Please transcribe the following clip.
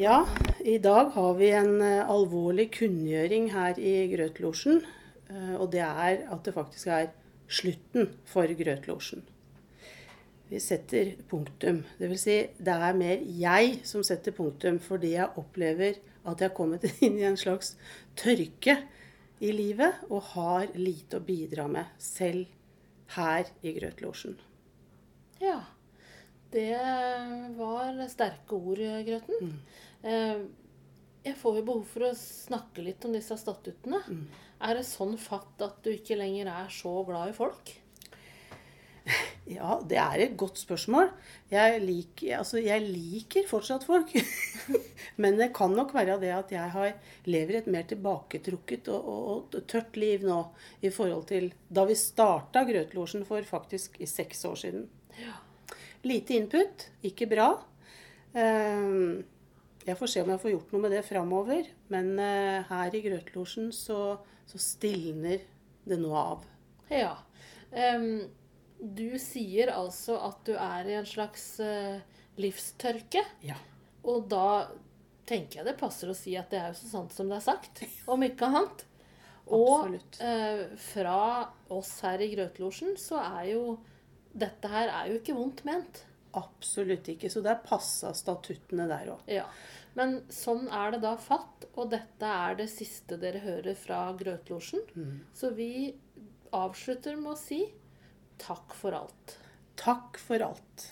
Ja, i dag har vi en eh, alvorlig kunngjøring her i Grøtlosjen. eh, Og det er at det faktisk er slutten for Grøtlosjen. Vi setter punktum. Det vil si, det er mer jeg som setter punktum, fordi jeg opplever at jeg har kommet inn i en slags tørke i livet og har lite å bidra med selv her i Grøtlosjen. Ja. Det var sterke ord, Grøten. Mm. Jeg får jo behov for å snakke litt om disse statuttene. Er det sånn fatt at du ikke lenger er så glad i folk? Ja, det er et godt spørsmål. Jeg liker, altså, jeg liker fortsatt folk. Men det kan nok være det at jeg har, lever et mer tilbaketrukket og, og, og tørt liv nå i forhold til da vi starta Grøtlosjen for faktisk i seks år siden. Lite input, ikke bra. Ehm, Jeg får se om jeg får gjort noe med det framover. Men eh, her i Grøtlosjen så, så stilner det nå av. Ja. Du sier altså at du er i en slags eh, livstørke. Ja. Og da tenker jeg det passer å si at det er jo så sant som det er sagt, om ikke annet. Og eh, fra oss her i Grøtlosjen så er jo dette her er jo ikke vondt ment. Absolutt ikke. Så det er passa statuttene der òg. Ja. Men sånn er det da fatt, og dette er det siste dere hører fra Grøtlosjen. Så vi avslutter med å si takk for alt. Takk for alt.